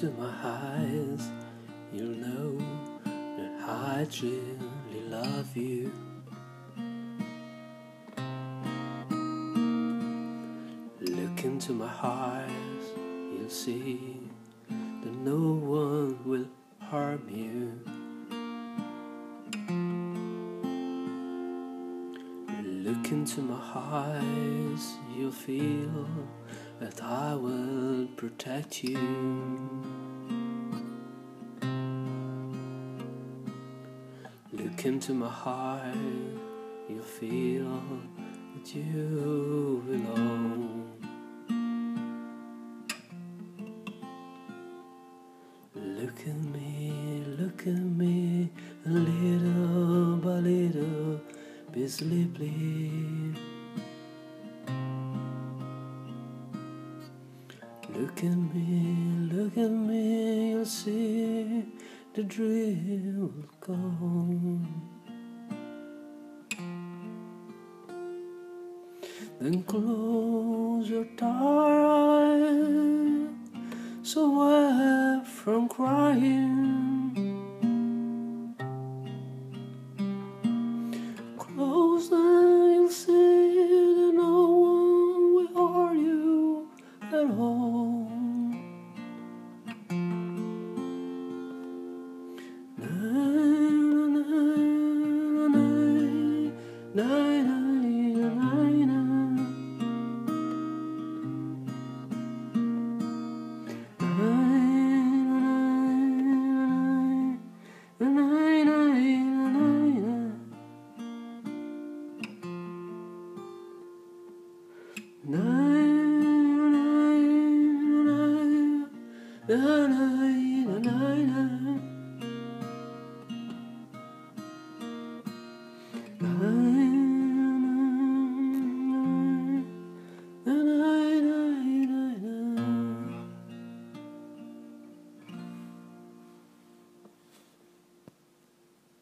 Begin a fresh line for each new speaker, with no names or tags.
into my eyes, you'll know that I truly love you. Look into my eyes, you'll see that no one will harm you. Look into my eyes, you'll feel that I will protect you. Look into my heart, you'll feel that you belong. Look at me, look at me, little by little, be sleepy. Look at me, look at me, you'll see the drill gone. Then close your tired eyes, so away from crying. Na na